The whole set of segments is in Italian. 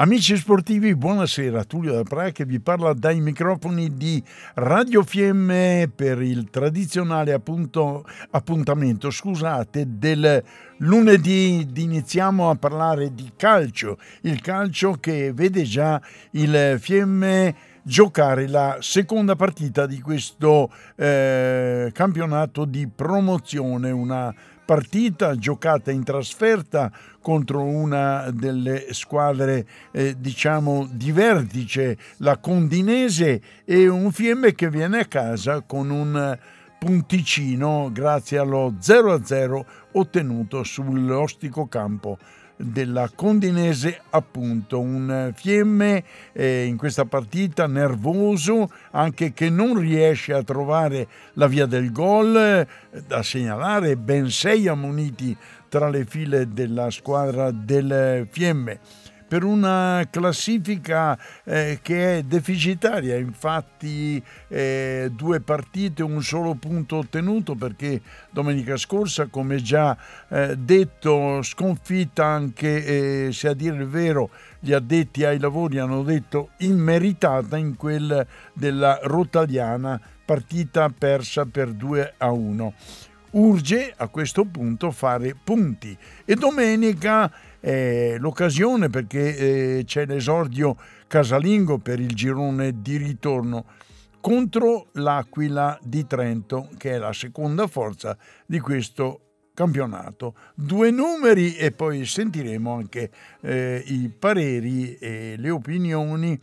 Amici sportivi, buonasera. Tullio da Praia che vi parla dai microfoni di Radio Fiemme per il tradizionale appunto, appuntamento, scusate, del lunedì. Iniziamo a parlare di calcio, il calcio che vede già il Fiemme giocare la seconda partita di questo eh, campionato di promozione, una partita giocata in trasferta contro una delle squadre eh, diciamo di vertice, la Condinese e un Fiemme che viene a casa con un punticino grazie allo 0-0 ottenuto sull'ostico campo della Condinese appunto. Un Fiemme eh, in questa partita nervoso anche che non riesce a trovare la via del gol eh, da segnalare ben sei ammoniti tra le file della squadra del Fiemme per una classifica eh, che è deficitaria, infatti eh, due partite, un solo punto ottenuto perché domenica scorsa, come già eh, detto, sconfitta anche, eh, se a dire il vero, gli addetti ai lavori hanno detto immeritata in quel della Rotaliana, partita persa per 2 a 1 urge a questo punto fare punti. E domenica è l'occasione perché eh, c'è l'esordio casalingo per il girone di ritorno contro l'Aquila di Trento che è la seconda forza di questo campionato. Due numeri e poi sentiremo anche eh, i pareri e le opinioni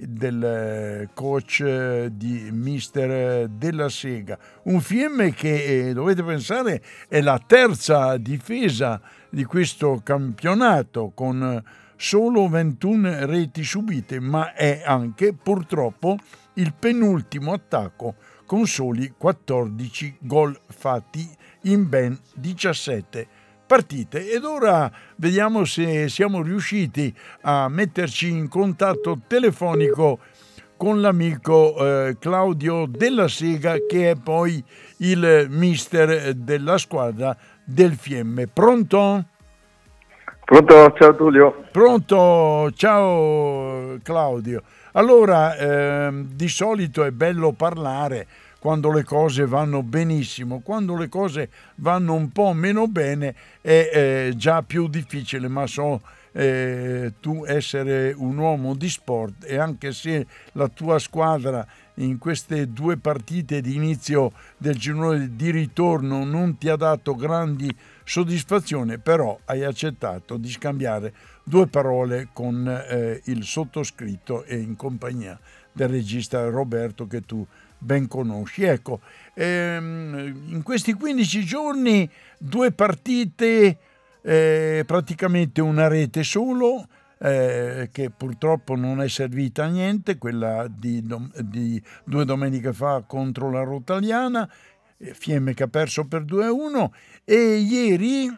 del eh, coach eh, di Mister Della Sega. Un film che, eh, dovete pensare, è la terza difesa di questo campionato con solo 21 reti subite, ma è anche purtroppo il penultimo attacco con soli 14 gol fatti in ben 17 partite ed ora vediamo se siamo riusciti a metterci in contatto telefonico con l'amico eh, Claudio Della Sega che è poi il mister della squadra del Fiemme. Pronto? Pronto, ciao Tullio. Pronto, ciao Claudio. Allora, eh, di solito è bello parlare quando le cose vanno benissimo, quando le cose vanno un po' meno bene è eh, già più difficile, ma so eh, tu essere un uomo di sport e anche se la tua squadra in queste due partite di inizio del girone di ritorno non ti ha dato grandi soddisfazioni, però hai accettato di scambiare due parole con eh, il sottoscritto e in compagnia del regista Roberto che tu ben conosci. Ecco, ehm, in questi 15 giorni due partite, eh, praticamente una rete solo, eh, che purtroppo non è servita a niente, quella di, di due domeniche fa contro la Rotaliana, eh, Fiemme che ha perso per 2-1 e ieri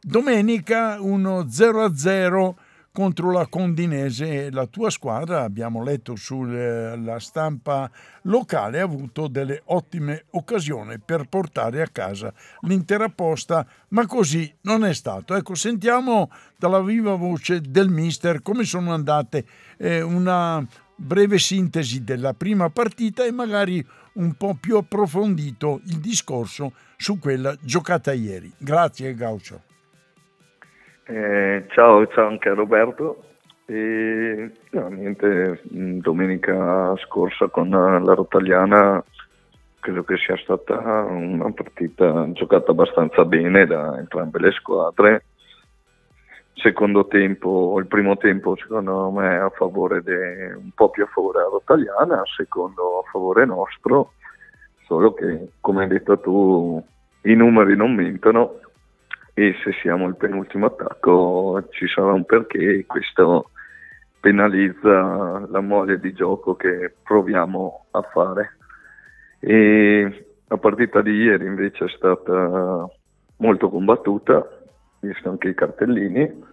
domenica uno 0-0 contro la Condinese. La tua squadra, abbiamo letto sulla stampa locale, ha avuto delle ottime occasioni per portare a casa l'intera posta, ma così non è stato. Ecco, sentiamo dalla viva voce del mister come sono andate eh, una breve sintesi della prima partita e magari un po' più approfondito il discorso su quella giocata ieri. Grazie Gaucio. Eh, ciao, ciao anche a Roberto. E, no, niente, domenica scorsa con la Rotaliana credo che sia stata una partita giocata abbastanza bene da entrambe le squadre. Secondo tempo, il primo tempo secondo me a favore de, un po' più a favore della Rotaliana, secondo a favore nostro, solo che come hai detto tu i numeri non mentono e se siamo il penultimo attacco ci sarà un perché e questo penalizza la mole di gioco che proviamo a fare. E la partita di ieri invece è stata molto combattuta, visto anche i cartellini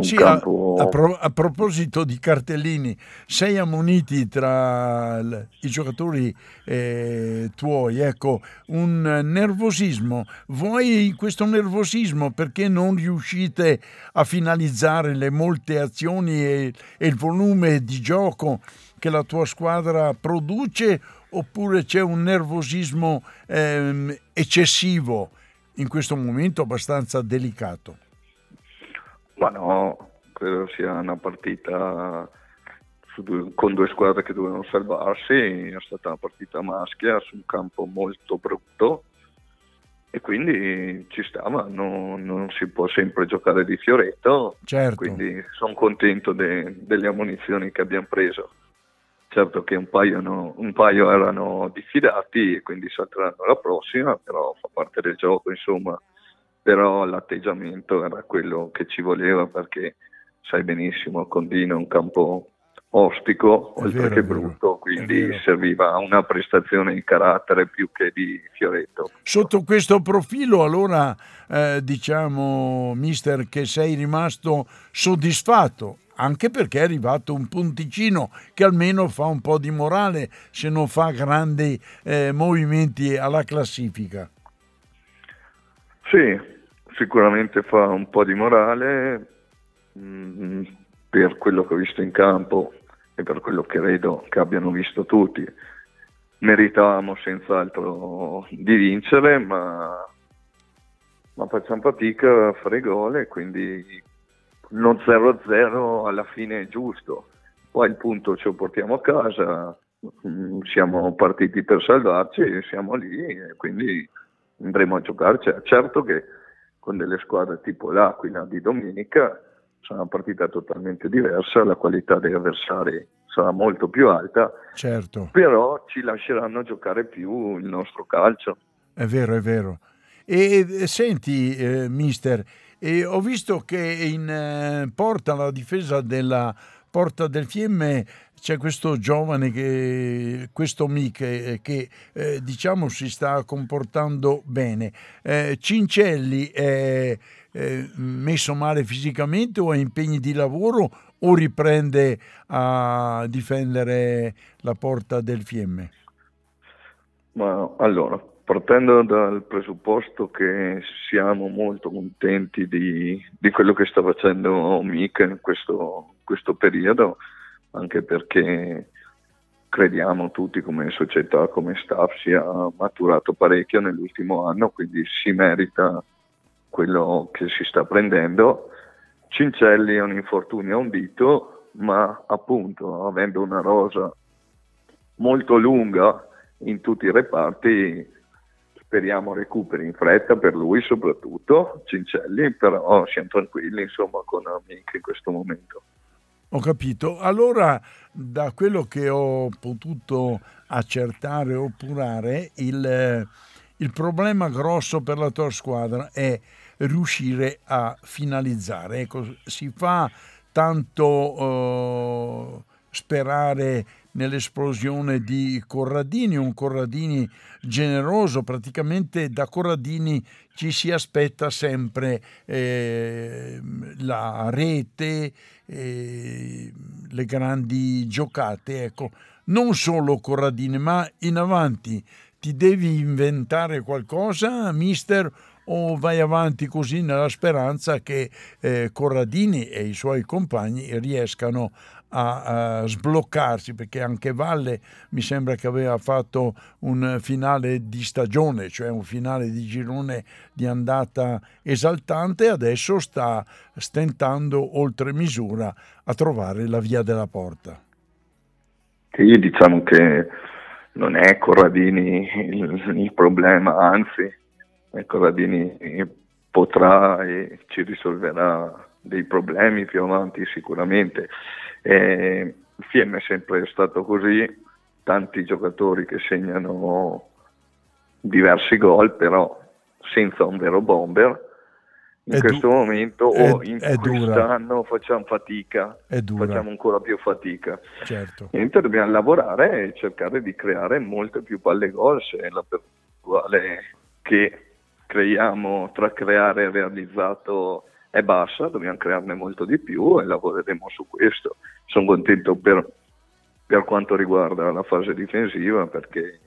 sì, campo... a, a, pro, a, proposito di cartellini, sei ammoniti tra l, i giocatori eh, tuoi, ecco, un nervosismo. Voi questo nervosismo perché non riuscite a finalizzare le molte azioni e, e il volume di gioco che la tua squadra produce oppure c'è un nervosismo ehm, eccessivo in questo momento abbastanza delicato? Ma no, credo sia una partita due, con due squadre che dovevano salvarsi, è stata una partita maschia su un campo molto brutto e quindi ci stava, non, non si può sempre giocare di fioretto, certo. quindi sono contento de, delle ammunizioni che abbiamo preso. Certo che un paio, no, un paio erano diffidati e quindi salteranno la prossima, però fa parte del gioco, insomma però l'atteggiamento era quello che ci voleva perché sai benissimo Condino è un campo ostico è oltre vero, che brutto quindi serviva una prestazione di carattere più che di fioretto. Sotto questo profilo allora eh, diciamo mister che sei rimasto soddisfatto anche perché è arrivato un punticino che almeno fa un po' di morale se non fa grandi eh, movimenti alla classifica sì, sicuramente fa un po' di morale mh, mm, per quello che ho visto in campo e per quello che credo che abbiano visto tutti. Meritavamo senz'altro di vincere, ma, ma facciamo fatica a fare gol e quindi non 0-0 alla fine è giusto. Poi il punto ce lo portiamo a casa, mm, siamo partiti per salvarci, siamo lì e quindi andremo a giocarci. Certo che con delle squadre tipo l'Aquila di domenica sarà una partita totalmente diversa, la qualità degli avversari sarà molto più alta, certo. però ci lasceranno giocare più il nostro calcio. È vero, è vero. E, e senti, eh, mister, eh, ho visto che in eh, porta la difesa della Porta del Fiemme c'è questo giovane, che, questo Miche, che eh, diciamo si sta comportando bene. Eh, Cincelli è, è messo male fisicamente o ha impegni di lavoro o riprende a difendere la Porta del Fiemme? Ma allora, partendo dal presupposto che siamo molto contenti di, di quello che sta facendo Mica in questo, questo, periodo, anche perché crediamo tutti come società, come staff, sia maturato parecchio nell'ultimo anno, quindi si merita quello che si sta prendendo. Cincelli è un infortunio a un dito, ma appunto avendo una rosa molto lunga in tutti i reparti speriamo recuperi in fretta per lui soprattutto, Cincelli, però siamo tranquilli insomma con Amic in questo momento. Ho capito. Allora, da quello che ho potuto accertare o purare, il, il problema grosso per la tua squadra è riuscire a finalizzare. Ecco, si fa tanto uh, sperare nell'esplosione di Corradini, un Corradini generoso, praticamente da Corradini ci si aspetta sempre eh, la rete, eh, le grandi giocate, ecco, non solo Corradini, ma in avanti. Ti devi inventare qualcosa, mister, o vai avanti così nella speranza che eh, Corradini e i suoi compagni riescano a, a, sbloccarsi perché anche Valle mi sembra che aveva fatto un finale di stagione, cioè un finale di girone di andata esaltante e adesso sta stentando oltre misura a trovare la via della porta. Sì, diciamo che non è Corradini il, il problema, anzi Corradini potrà e ci risolverà dei problemi più avanti sicuramente. Eh, il FM è sempre stato così, tanti giocatori che segnano diversi gol, però senza un vero bomber. In È questo du- momento è- o in quest'anno facciamo fatica, facciamo ancora più fatica. Certo. Niente, dobbiamo lavorare e cercare di creare molte più palle gol se la percentuale che creiamo tra creare e realizzato è bassa, dobbiamo crearne molto di più e lavoreremo su questo. Sono contento per, per quanto riguarda la fase difensiva perché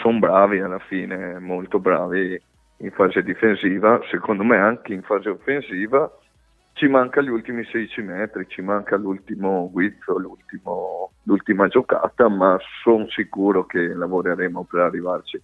sono bravi alla fine, molto bravi in fase difensiva, secondo me anche in fase offensiva ci manca gli ultimi 16 metri, ci manca l'ultimo guizzo, l'ultimo- l'ultima giocata, ma sono sicuro che lavoreremo per arrivarci.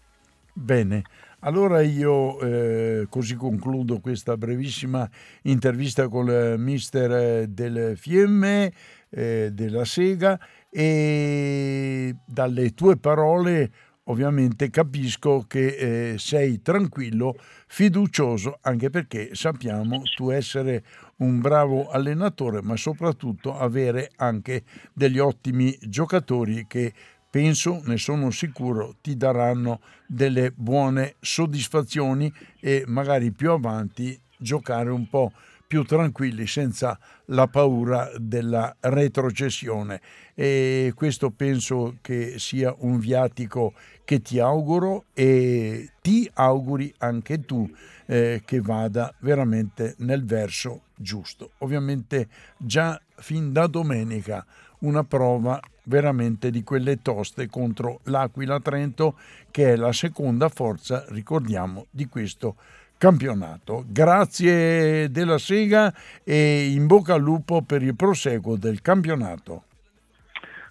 Bene, allora io eh, così concludo questa brevissima intervista con il mister eh, del Fiemme, eh, della Sega e dalle tue parole ovviamente capisco che eh, sei tranquillo, fiducioso, anche perché sappiamo tu essere un bravo allenatore, ma soprattutto avere anche degli ottimi giocatori che penso, ne sono sicuro, ti daranno delle buone soddisfazioni e magari più avanti giocare un po' più tranquilli senza la paura della retrocessione e questo penso che sia un viatico che ti auguro e ti auguri anche tu eh, che vada veramente nel verso giusto. Ovviamente già fin da domenica una prova veramente di quelle toste contro l'Aquila Trento che è la seconda forza, ricordiamo, di questo campionato. Grazie della Sega e in bocca al lupo per il proseguo del campionato.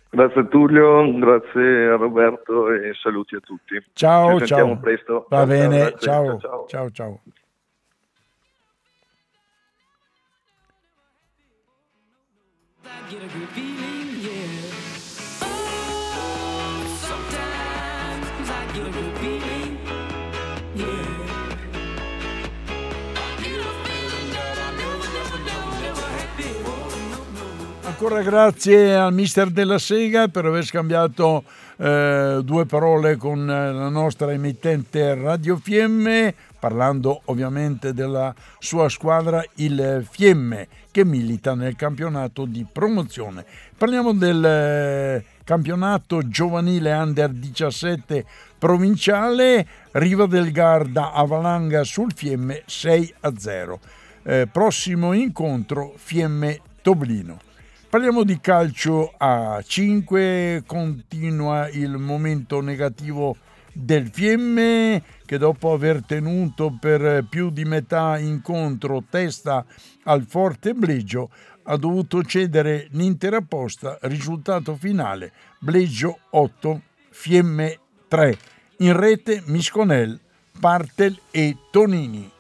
Grazie Tullio, grazie a Roberto e saluti a tutti. Ciao, Ci ciao. presto. Va Ciao, bene, grazie, ciao, ciao. ciao, ciao. get a good Ancora grazie al mister della Sega per aver scambiato eh, due parole con eh, la nostra emittente Radio Fiemme, parlando ovviamente della sua squadra, il Fiemme, che milita nel campionato di promozione. Parliamo del eh, campionato giovanile under 17 provinciale, Riva del Garda Avalanga sul Fiemme 6 a 0. Eh, prossimo incontro Fiemme Toblino. Parliamo di calcio a 5, continua il momento negativo del Fiemme che dopo aver tenuto per più di metà incontro testa al Forte Bleggio ha dovuto cedere l'intera posta, risultato finale Bleggio 8, Fiemme 3, in rete Misconel, Partel e Tonini.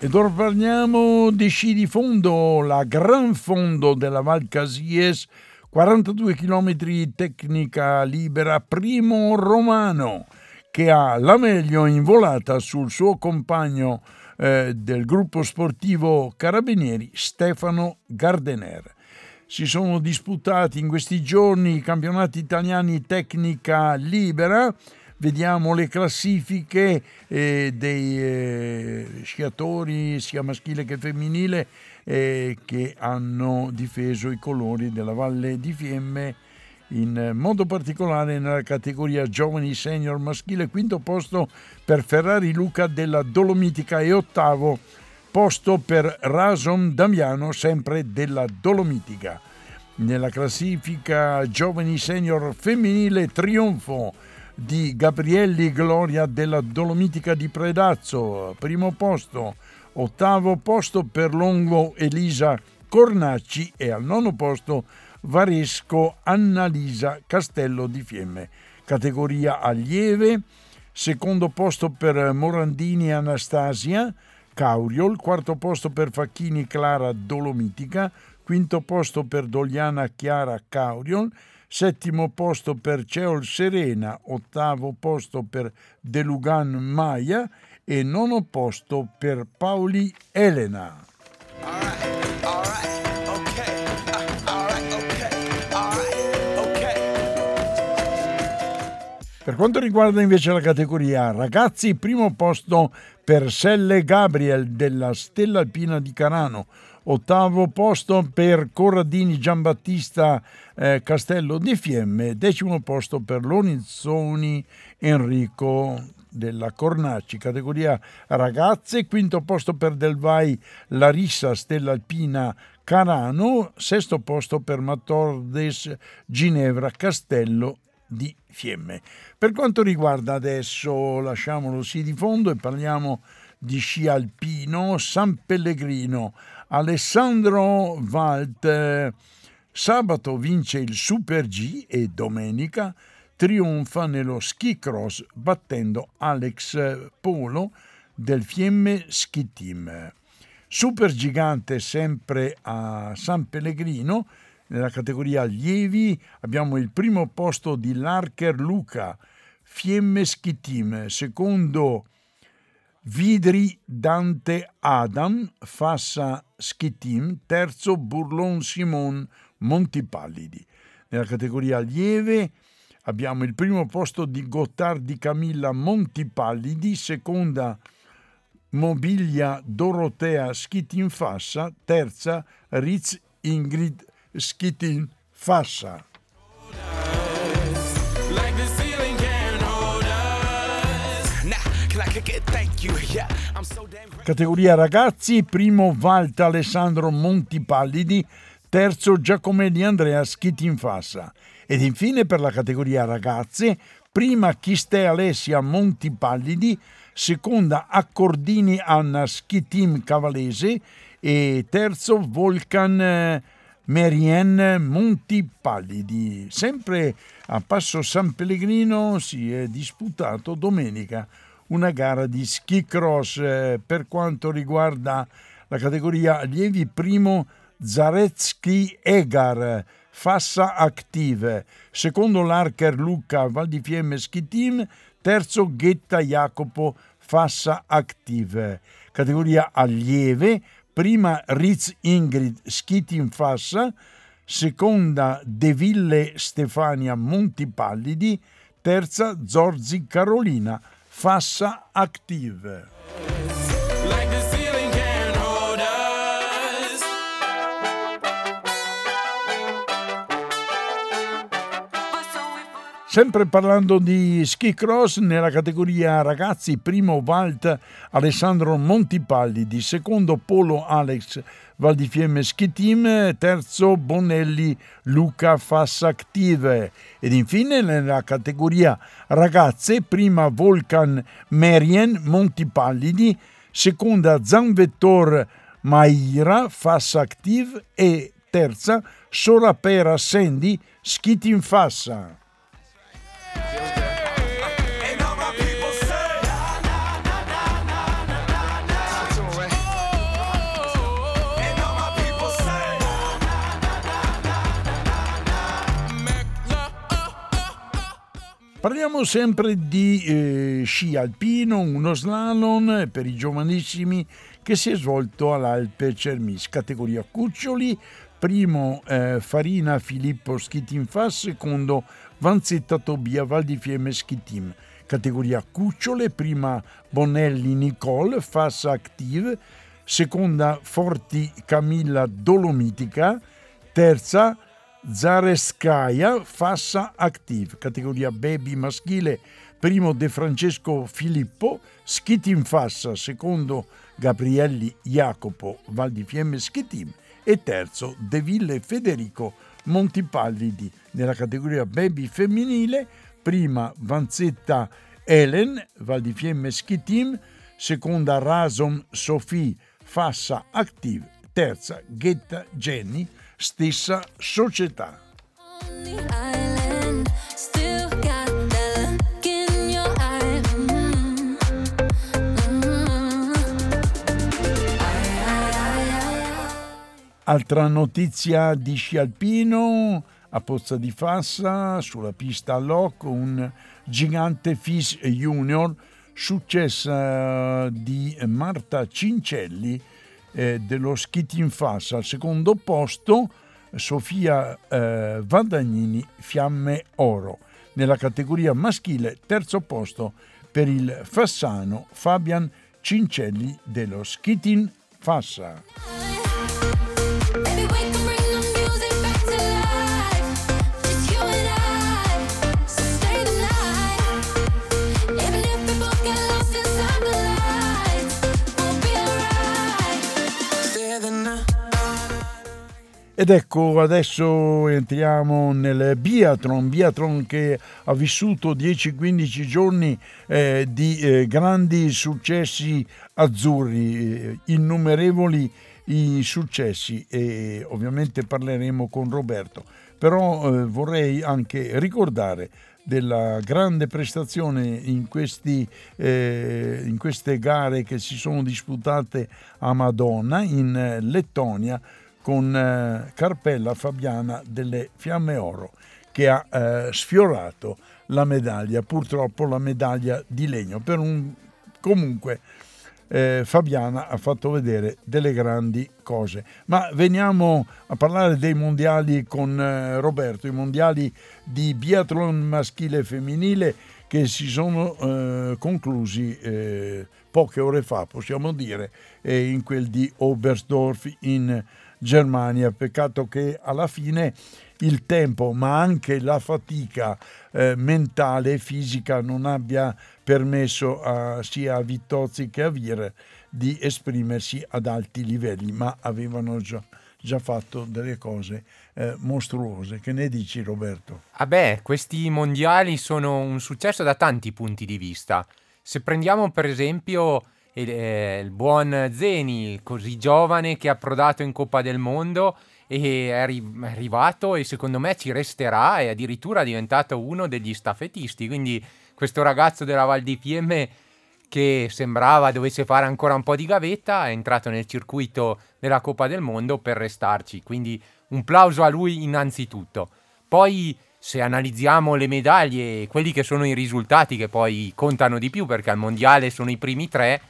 Ed ora parliamo di sci di fondo, la Gran Fondo della Val Casies, 42 km tecnica libera primo romano, che ha la meglio in volata sul suo compagno eh, del gruppo sportivo Carabinieri, Stefano Gardener. Si sono disputati in questi giorni i campionati italiani tecnica libera, vediamo le classifiche eh, dei eh, sciatori sia maschile che femminile eh, che hanno difeso i colori della Valle di Fiemme in modo particolare nella categoria giovani senior maschile quinto posto per Ferrari Luca della Dolomitica e ottavo posto per Rason Damiano sempre della Dolomitica. Nella classifica giovani senior femminile trionfo di Gabrielli Gloria della Dolomitica di Predazzo, primo posto, ottavo posto per Longo Elisa Cornacci e al nono posto Varesco Annalisa Castello di Fiemme. Categoria allieve, secondo posto per Morandini Anastasia Cauriol, quarto posto per Facchini Clara Dolomitica, quinto posto per Dogliana Chiara Cauriol, settimo posto per Ceol Serena, ottavo posto per De Lugan Maia e nono posto per Paoli Elena. Per quanto riguarda invece la categoria ragazzi, primo posto per Selle Gabriel della Stella Alpina di Carano, ottavo posto per Corradini Giambattista eh, Castello di Fiemme, decimo posto per Lonizzoni Enrico della Cornacci, categoria ragazze, quinto posto per Del Vai Larissa Stella Alpina Carano, sesto posto per Matordes Ginevra Castello di Fiemme. Per quanto riguarda adesso, lasciamolo sì di fondo e parliamo di sci alpino, San Pellegrino, Alessandro Valt, sabato vince il Super G e domenica trionfa nello ski cross battendo Alex Polo del Fiemme Ski Team. Super gigante sempre a San Pellegrino, nella categoria allievi abbiamo il primo posto di Larker Luca, Fiemme Ski Team, secondo Vidri Dante Adam, Fassa Ski Team, terzo Burlon Simon Montipallidi. Nella categoria allieve abbiamo il primo posto di Gottardi di Camilla Montipallidi, seconda Mobilia Dorotea Team Fassa, terza Ritz Ingrid Team Fassa. Categoria ragazzi, primo Valta Alessandro Montipallidi, terzo Giacomelli Andrea Ski Fassa. Ed infine per la categoria ragazze, prima Chiste Alessia Montipallidi, seconda Accordini Anna Team Cavalese e terzo Volcan eh, Merien Montipallidi. Sempre a Passo San Pellegrino si è disputato domenica una gara di ski cross. Eh, per quanto riguarda la categoria allievi primo Zaretsky Egar Fassa Active. Secondo l'Archer Luca Val di Fiemme Ski Team terzo Ghetta Jacopo Fassa Active. Categoria allieve prima Ritz Ingrid Ski Team Fassa seconda De Ville Stefania Montipallidi terza Zorzi Carolina Fassa Active. Sempre parlando di ski cross, nella categoria ragazzi, primo Valt Alessandro Montipalli, secondo Polo Alex Valdifiemme Ski Team, terzo Bonelli Luca Fassa Active ed infine nella categoria ragazze, prima Volcan Merien Montipallidi, seconda Zanvettor Maira Fassa Active e terza Sorapera Sandy Ski Team Fassa. Parliamo sempre di eh, sci alpino, uno slalom per i giovanissimi che si è svolto all'Alpe Cermis, categoria cuccioli, primo eh, Farina Filippo Fast, secondo Vanzetta Tobia Val di Fiemme Ski Team, categoria cucciole, prima Bonelli Nicole Fassa Active, seconda Forti Camilla Dolomitica, terza Zareskaya Fassa Active, categoria baby maschile, primo De Francesco Filippo, Ski Team Fassa, secondo Gabrielli Jacopo Val di Fiemme Ski Team e terzo De Ville Federico Montipallidi nella categoria baby femminile, prima Vanzetta Helen Val di Fiemme Ski Team, seconda Rasom Sophie Fassa Active, terza Ghetta Jenny, stessa società. Mm-hmm. Altra notizia di Scialpino, a Pozza di Fassa, sulla pista a Loc, un gigante Fish Junior, successa di Marta Cincelli, eh, dello Skitin Fassa. Al secondo posto Sofia eh, Vadagnini Fiamme Oro. Nella categoria maschile terzo posto per il Fassano Fabian Cincelli dello Skitin Fassa. Ed ecco, adesso entriamo nel biathlon, biathlon che ha vissuto 10-15 giorni eh, di eh, grandi successi azzurri, eh, innumerevoli i successi e ovviamente parleremo con Roberto. Però eh, vorrei anche ricordare della grande prestazione in, questi, eh, in queste gare che si sono disputate a Madonna in Lettonia con eh, Carpella Fabiana delle Fiamme Oro che ha eh, sfiorato la medaglia, purtroppo la medaglia di legno. Per un, comunque eh, Fabiana ha fatto vedere delle grandi cose. Ma veniamo a parlare dei mondiali con eh, Roberto, i mondiali di biathlon maschile e femminile che si sono eh, conclusi eh, poche ore fa, possiamo dire, in quel di Oberstdorf in Germania. Peccato che alla fine il tempo, ma anche la fatica eh, mentale e fisica non abbia permesso a- sia a Vittozzi che a Vir di esprimersi ad alti livelli, ma avevano già, già fatto delle cose eh, mostruose. Che ne dici Roberto? Ah beh, questi mondiali sono un successo da tanti punti di vista. Se prendiamo per esempio il, eh, il buon Zeni, così giovane che è approdato in Coppa del Mondo e è arri- è arrivato e secondo me ci resterà e addirittura è diventato uno degli staffettisti. Quindi questo ragazzo della Val di Fiemme che sembrava dovesse fare ancora un po' di gavetta è entrato nel circuito della Coppa del Mondo per restarci. Quindi un plauso a lui innanzitutto. Poi se analizziamo le medaglie, quelli che sono i risultati che poi contano di più, perché al mondiale sono i primi tre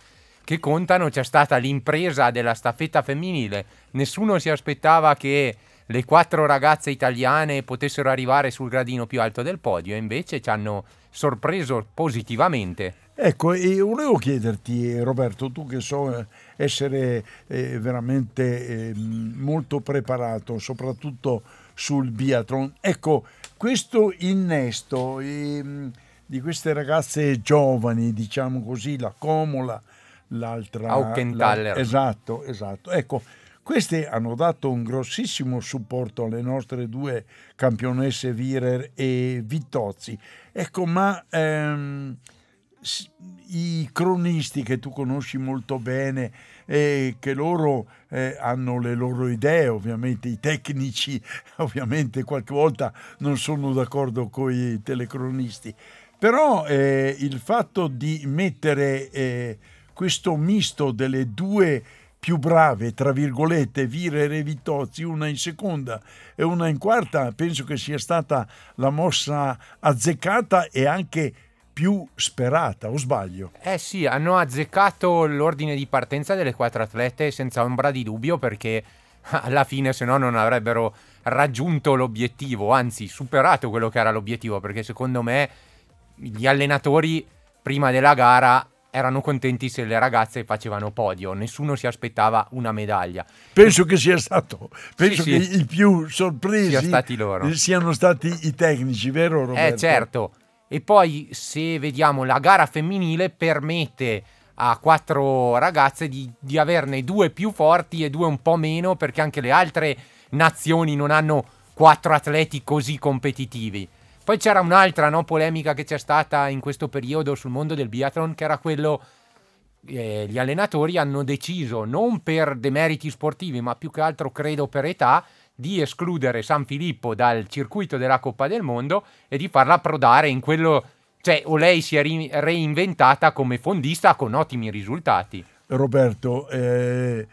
che contano, c'è stata l'impresa della staffetta femminile. Nessuno si aspettava che le quattro ragazze italiane potessero arrivare sul gradino più alto del podio invece ci hanno sorpreso positivamente. Ecco, e volevo chiederti, eh, Roberto, tu che so eh, essere eh, veramente eh, molto preparato, soprattutto sul biathlon, ecco, questo innesto ehm, di queste ragazze giovani, diciamo così, la Comola, l'altra... Aukenthaler. la- esatto, esatto. Ecco, queste hanno dato un grossissimo supporto alle nostre due campionesse Virer e Vittozzi. Ecco, ma ehm, i cronisti che tu conosci molto bene e che loro eh, hanno le loro idee, ovviamente i tecnici ovviamente qualche volta non sono d'accordo con i telecronisti, però eh, il fatto di mettere eh, questo misto delle due più brave, tra virgolette, Virer e Vitozzi, una in seconda e una in quarta, penso che sia stata la mossa azzeccata e anche più sperata, o sbaglio? Eh sì, hanno azzeccato l'ordine di partenza delle quattro atlete senza ombra di dubbio perché alla fine se no non avrebbero raggiunto l'obiettivo, anzi superato quello che era l'obiettivo perché secondo me gli allenatori prima della gara erano contenti se le ragazze facevano podio, nessuno si aspettava una medaglia. Penso che sia stato, penso sì. che i più sorpresi Sia stati loro. siano stati i tecnici, vero Roberto? Eh certo, e poi se vediamo la gara femminile permette a quattro ragazze di, di averne due più forti e due un po' meno perché anche le altre nazioni non hanno quattro atleti così competitivi. Poi c'era un'altra no, polemica che c'è stata in questo periodo sul mondo del biathlon che era quello eh, gli allenatori hanno deciso non per demeriti sportivi ma più che altro credo per età di escludere San Filippo dal circuito della Coppa del Mondo e di farla approdare in quello cioè o lei si è ri- reinventata come fondista con ottimi risultati. Roberto, eh,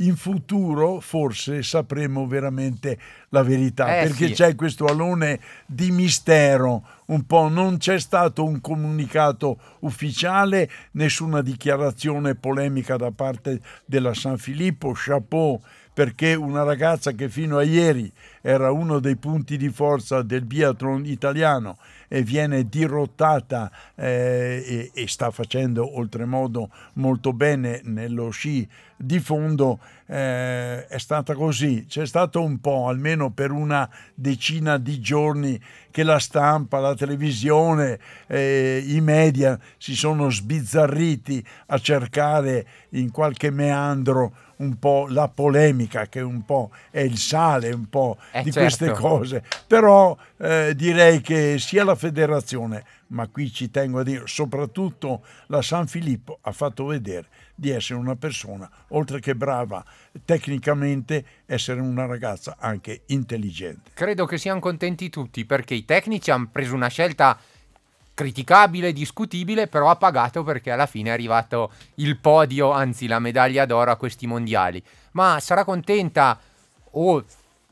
in futuro forse sapremo veramente la verità, Eh, perché sì. c'è questo alone di mistero, un po' non c'è stato un comunicato ufficiale, nessuna dichiarazione polemica da parte della San Filippo, chapeau, perché una ragazza che fino a ieri era uno dei punti di forza del biathlon italiano e viene dirottata eh, e, e sta facendo oltremodo molto bene nello sci di fondo eh, è stata così. C'è stato un po' almeno per una decina di giorni che la stampa la televisione eh, i media si sono sbizzarriti a cercare in qualche meandro un po' la polemica che un po' è il sale un po' Eh, di certo. queste cose però eh, direi che sia la federazione ma qui ci tengo a dire soprattutto la San Filippo ha fatto vedere di essere una persona oltre che brava tecnicamente essere una ragazza anche intelligente Credo che siano contenti tutti perché i tecnici hanno preso una scelta criticabile, discutibile, però ha pagato perché alla fine è arrivato il podio, anzi la medaglia d'oro a questi mondiali. Ma sarà contenta o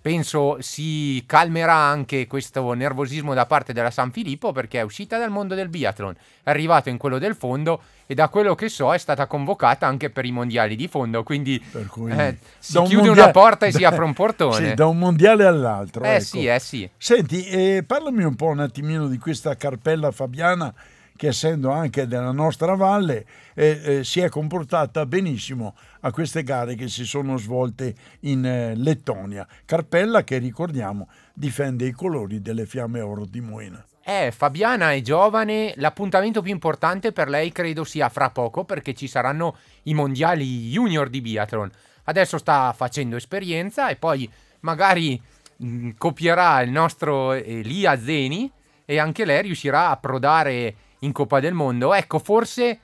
penso si calmerà anche questo nervosismo da parte della San Filippo perché è uscita dal mondo del biathlon, è arrivata in quello del fondo e da quello che so è stata convocata anche per i mondiali di fondo, quindi cui eh, si un chiude mondia- una porta e si da- apre un portone. sì, da un mondiale all'altro eh ecco. sì, eh sì. Senti, eh, parlami un po' un attimino di questa carpella Fabiana che essendo anche della nostra valle eh, eh, si è comportata benissimo a queste gare che si sono svolte in eh, Lettonia. Carpella che ricordiamo difende i colori delle Fiamme Oro di Moena. Eh, Fabiana è giovane, l'appuntamento più importante per lei credo sia fra poco perché ci saranno i mondiali junior di biathlon. Adesso sta facendo esperienza e poi magari mh, copierà il nostro Elia Zeni e anche lei riuscirà a approdare in Coppa del Mondo. Ecco, forse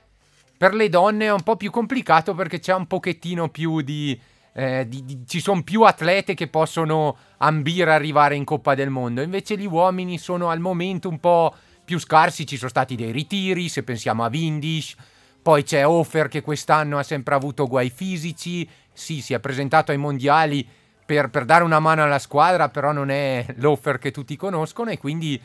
per le donne è un po' più complicato perché c'è un pochettino più di... eh, di- di- ci sono più atlete che possono ambire a arrivare in Coppa del Mondo. Invece gli uomini sono al momento un po' più scarsi. Ci sono stati dei ritiri, se pensiamo a Windisch. Poi c'è Hofer che quest'anno ha sempre avuto guai fisici. Sì, si è presentato ai mondiali per, per dare una mano alla squadra, però non è l'Hofer che tutti conoscono e quindi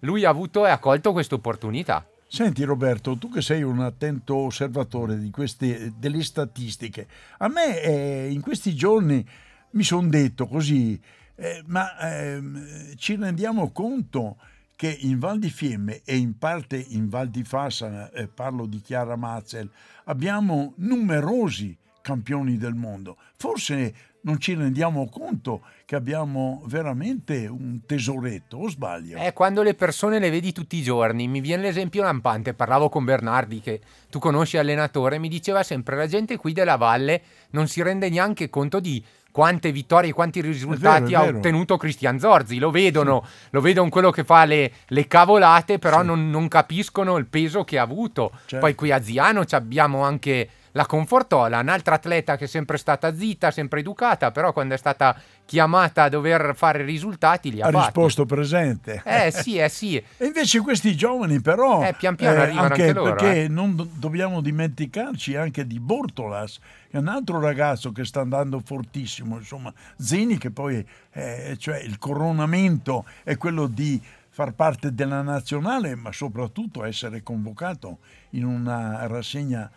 lui ha avuto e ha colto questa opportunità. Senti Roberto, tu che sei un attento osservatore queste, delle statistiche, a me eh, in questi giorni mi sono detto così, eh, ma ehm, ci rendiamo conto che in Val di Fiemme e in parte in Val di Fassa, eh, parlo di Chiara Mazzel, abbiamo numerosi campioni del mondo. Forse non ci rendiamo conto che abbiamo veramente un tesoretto, o sbaglio? È quando le persone le vedi tutti i giorni. Mi viene l'esempio lampante. Parlavo con Bernardi, che tu conosci allenatore, mi diceva sempre: la gente qui della valle non si rende neanche conto di quante vittorie quanti risultati è ha vero. ottenuto Cristian Zorzi. Lo vedono, lo vedono quello che fa le, le cavolate, però Sì. non, non capiscono il peso che ha avuto. Certo. Poi qui a Ziano ci abbiamo anche la Confortola, un'altra atleta che è sempre stata zitta, sempre educata, però quando è stata chiamata a dover fare risultati li ha, ha fatti. risposto presente. Eh sì, eh sì. E invece questi giovani però, Eh, pian piano arrivano anche loro, perché eh. non do- dobbiamo dimenticarci anche di Bortolas, che è un altro ragazzo che sta andando fortissimo, insomma, Zini che poi, eh, cioè il coronamento è quello di far parte della nazionale, ma soprattutto essere convocato in una rassegna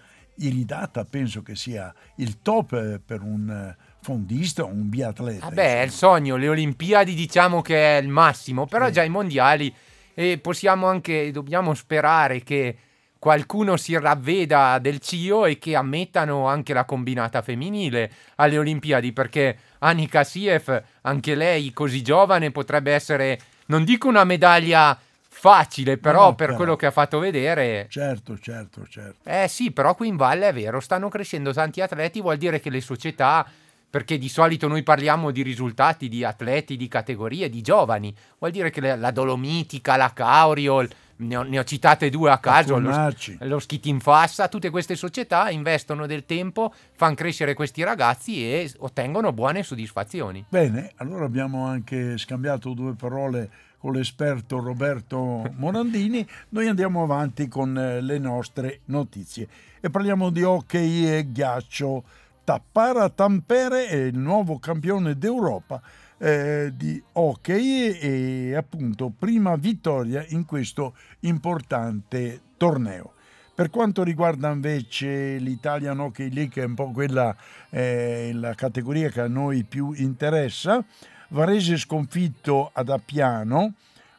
iridata, penso che sia il top eh, per un eh, fondista o un biatleta. Vabbè, è il insomma. sogno, le Olimpiadi diciamo che è il massimo, però Sì. già i mondiali e possiamo anche, dobbiamo sperare che qualcuno si ravveda del CIO e che ammettano anche la combinata femminile alle Olimpiadi, perché Annika Siev, anche lei così giovane, potrebbe essere, non dico una medaglia facile, però No, per però. quello che ha fatto vedere... Certo, certo, certo. Eh sì, però qui in valle è vero, stanno crescendo tanti atleti, vuol dire che le società, perché di solito noi parliamo di risultati di atleti, di categorie, di giovani, vuol dire che la Dolomitica, la Cauriol, ne ho, ne ho citate due a caso, lo, lo Schitin Fassa, tutte queste società investono del tempo, fanno crescere questi ragazzi e ottengono buone soddisfazioni. Bene, allora abbiamo anche scambiato due parole con l'esperto Roberto Morandini. Noi andiamo avanti con eh, le nostre notizie e parliamo di hockey e ghiaccio Tappara Tampere è il nuovo campione d'Europa eh, di hockey e appunto prima vittoria in questo importante torneo. Per quanto riguarda invece l'Italian Hockey League, che è un po' quella eh, la categoria che a noi più interessa, Varese sconfitto ad Appiano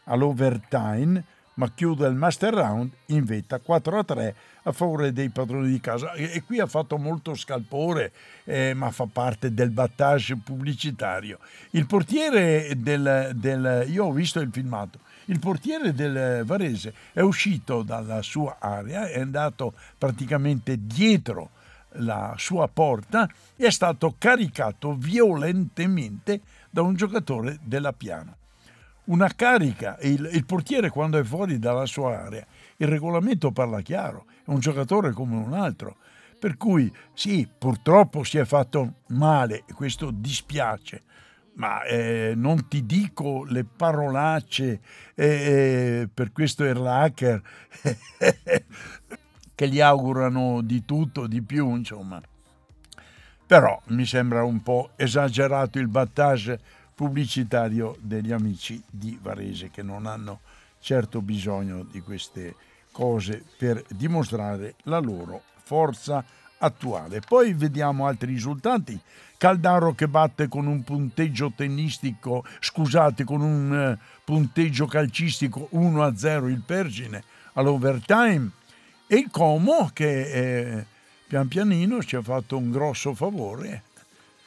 all'overtime, ma chiude il master round in vetta 4 a 3 a favore dei padroni di casa. E, e qui ha fatto molto scalpore, eh, ma fa parte del battage pubblicitario. Il portiere del, del. Io ho visto il filmato. Il portiere del Varese è uscito dalla sua area, è andato praticamente dietro la sua porta e è stato caricato violentemente da un giocatore della piana. Una carica, il, il portiere quando è fuori dalla sua area, il regolamento parla chiaro, è un giocatore come un altro. Per cui sì, purtroppo si è fatto male questo dispiace, ma eh, non ti dico le parolacce eh, eh, per questo Erlacher che gli augurano di tutto, di più, insomma. Però mi sembra un po' esagerato il battage pubblicitario degli amici di Varese che non hanno certo bisogno di queste cose per dimostrare la loro forza attuale. Poi vediamo altri risultati. Caldaro che batte con un punteggio tennistico, scusate, con un eh, punteggio calcistico 1-0 il Pergine all'overtime e il Como che eh, pian pianino ci ha fatto un grosso favore,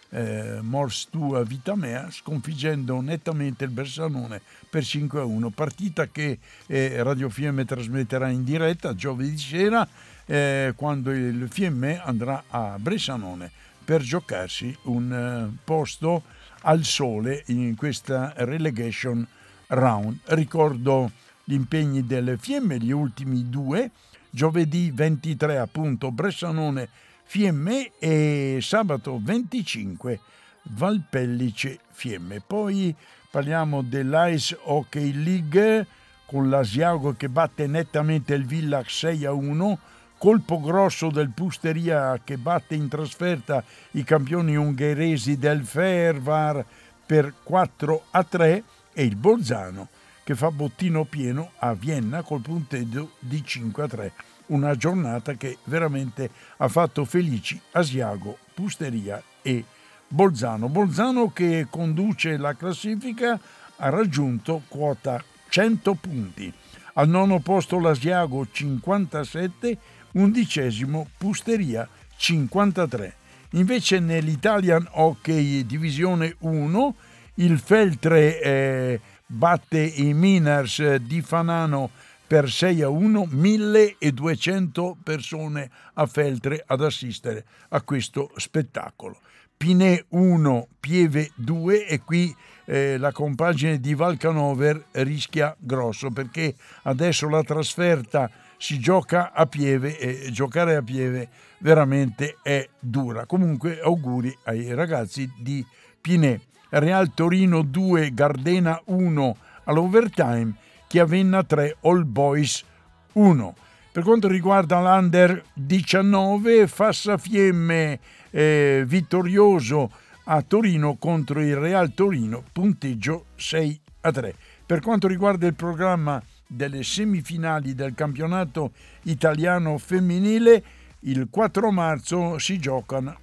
eh, Mors tua vita mea, sconfiggendo nettamente il Bersanone per 5-1, partita che eh, Radio Fiemme trasmetterà in diretta giovedì sera eh, quando il Fiemme andrà a Bressanone per giocarsi un eh, posto al sole in questa relegation round. Ricordo gli impegni del Fiemme, gli ultimi due, giovedì 23 appunto Bressanone Fiemme e sabato 25 Valpellice Fiemme. Poi parliamo dell'Ice Hockey League con l'Asiago che batte nettamente il Villach 6 a 1 colpo grosso del Pusteria che batte in trasferta i campioni ungheresi del Fervar per 4 a 3 e il Bolzano che fa bottino pieno a Vienna col punteggio di 5 a 3. Una giornata che veramente ha fatto felici Asiago, Pusteria e Bolzano. Bolzano che conduce la classifica ha raggiunto quota 100 punti. Al nono posto l'Asiago 57 undicesimo Pusteria 53. Invece nell'Italian Hockey Divisione 1 il Feltre eh, batte i Miners di Fanano per 6 a 1, 1200 persone a Feltre ad assistere a questo spettacolo. Pinè 1, Pieve 2 e qui eh, la compagine di Valcanover rischia grosso perché adesso la trasferta si gioca a Pieve e giocare a Pieve veramente è dura. Comunque auguri ai ragazzi di Pinè. Real Torino 2, Gardena 1 all'overtime, Chiavenna 3, All Boys 1. Per quanto riguarda l'Under 19, Fassa Fiemme eh, vittorioso a Torino contro il Real Torino, punteggio 6 a 3. Per quanto riguarda il programma delle semifinali del campionato italiano femminile, il 4 marzo si giocano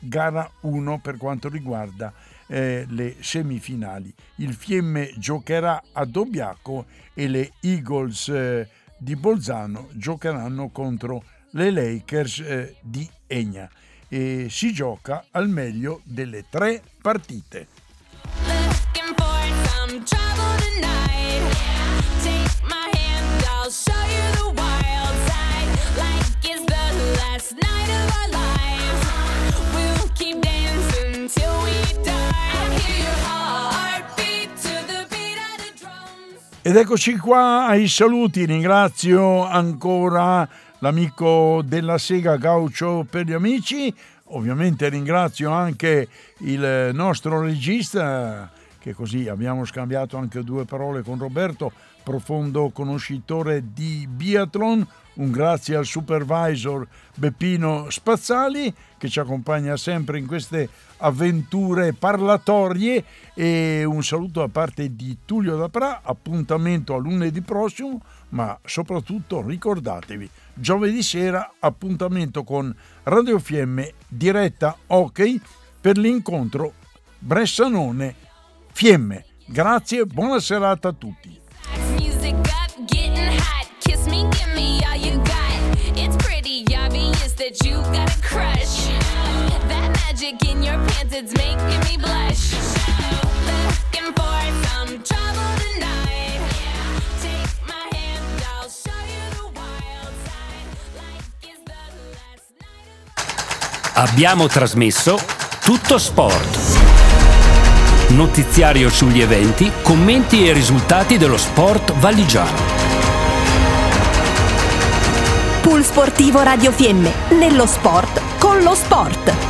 gara 1 per quanto riguarda eh, le semifinali. Il Fiemme giocherà a Dobbiaco e le Eagles eh, di Bolzano giocheranno contro le Lakers eh, di Egna e si gioca al meglio delle tre partite. Last night of our lives. Ed eccoci qua ai saluti, ringrazio ancora l'amico della Sega Gaucho per gli amici, ovviamente ringrazio anche il nostro regista che così abbiamo scambiato anche due parole con Roberto profondo conoscitore di biathlon. Un grazie al supervisor Beppino Spazzali che ci accompagna sempre in queste avventure parlatorie e un saluto da parte di Tullio Dapra, appuntamento a lunedì prossimo, ma soprattutto ricordatevi, giovedì sera appuntamento con Radio Fiemme diretta ok per l'incontro Bressanone Fiemme. Grazie, buona serata a tutti. That you got a crush. That magic in your pants, it's making me blush. Looking for some trouble tonight. Take my hand, I'll show you the wild side. Like it's the Abbiamo trasmesso Tutto Sport. Notiziario sugli eventi, commenti e risultati dello sport valigiano. Pool Sportivo Radio Fiemme, nello sport con lo sport.